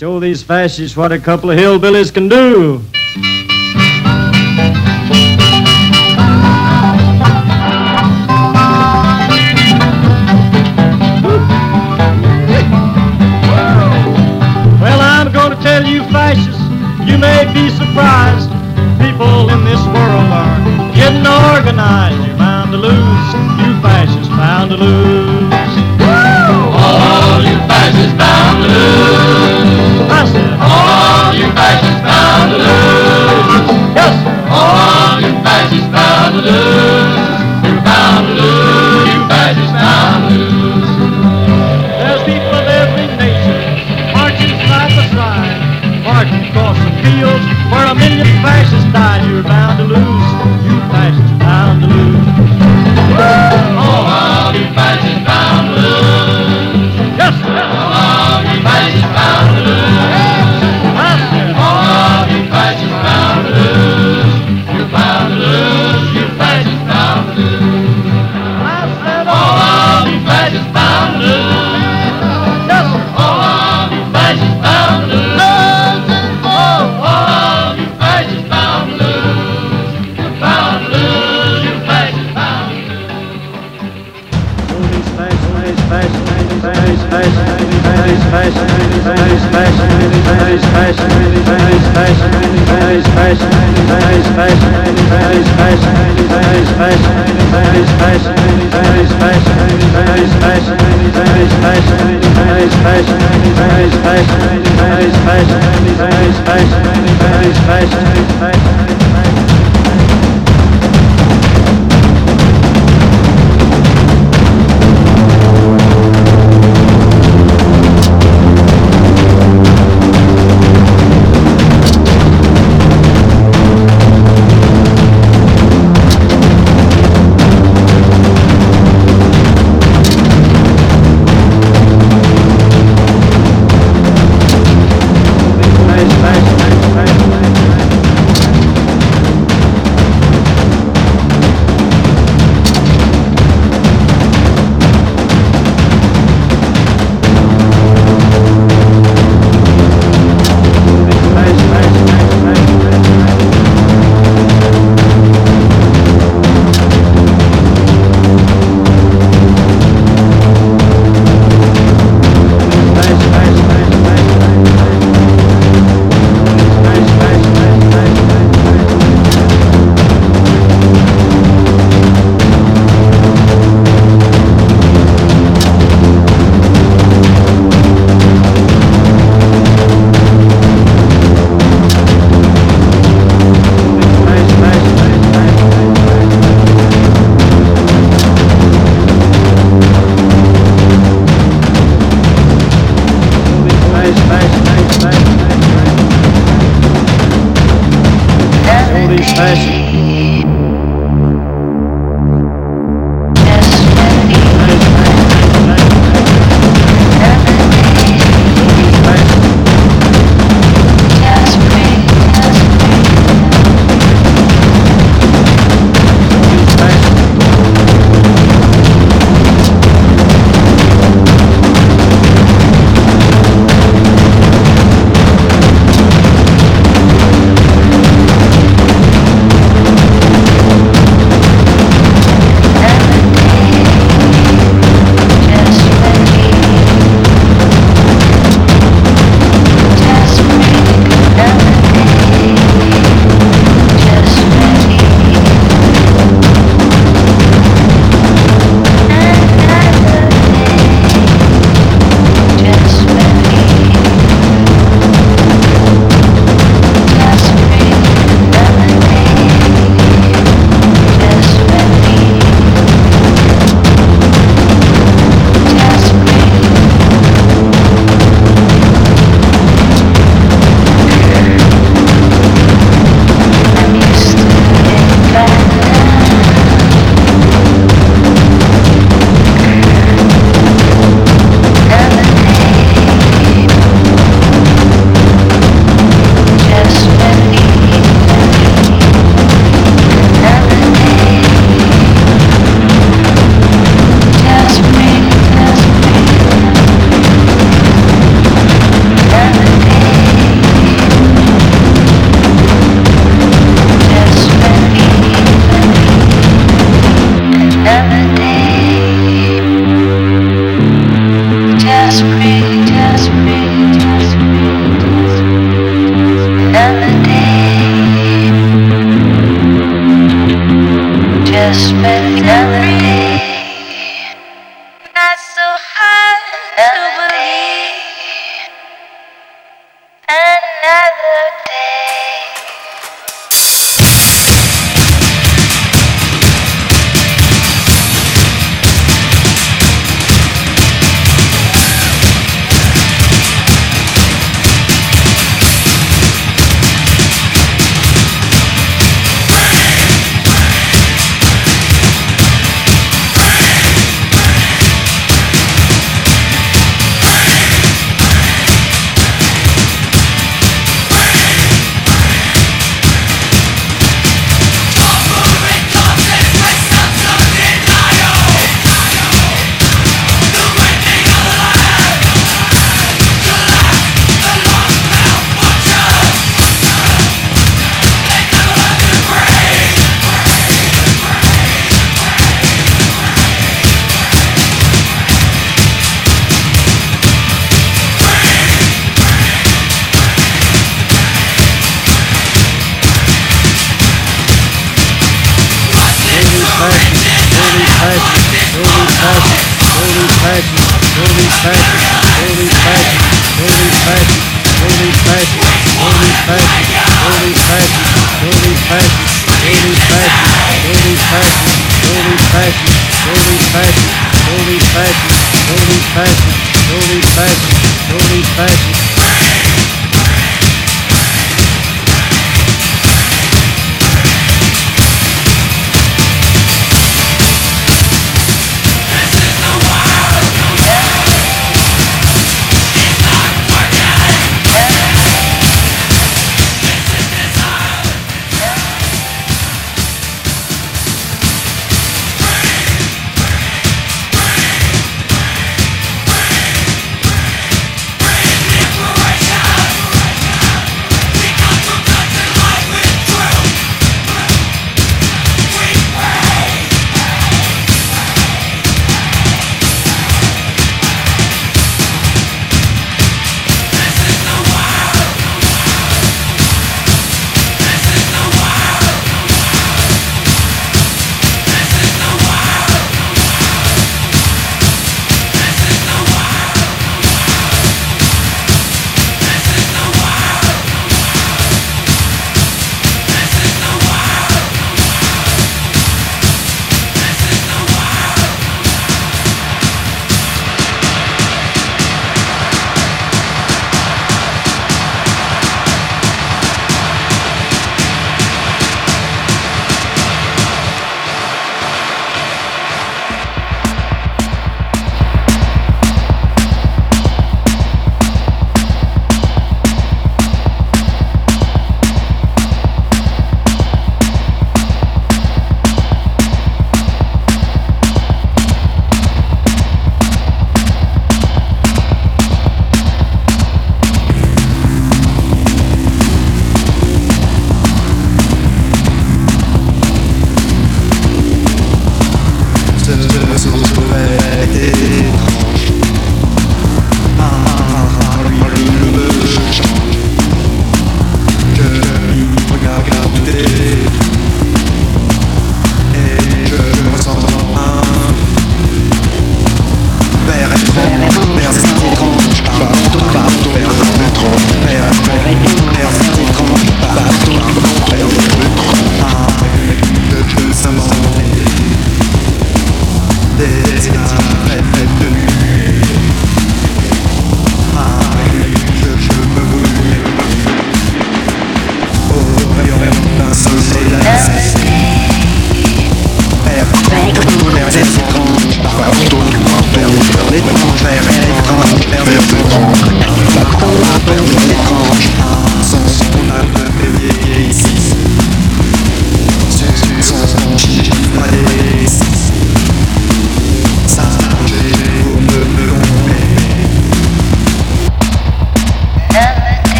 Show these fascists what a couple of hillbillies can do. Well, I'm gonna tell you fascists, you may be surprised. People in this world are getting organized. You're bound to lose, you fascists bound to lose. All you fascists bound to lose. I said, All you fascists bound to lose. yes, sir. All you fascists bound to lose. You're bound to lose. You fascists bound to lose. There's people of every nation marching side by side, marching across the fields where a million fascists died. You're bound to lose, you fascists bound to lose. All you Show holy fashion, holy fashion, holy fashion, holy fashion, holy fashion, holy fashion, holy fashion, holy fashion, holy fashion, holy fashion, holy fashion, holy fashion, holy fashion, holy fashion, holy fashion, holy sur nos poètes It's cold.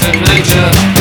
Back nature,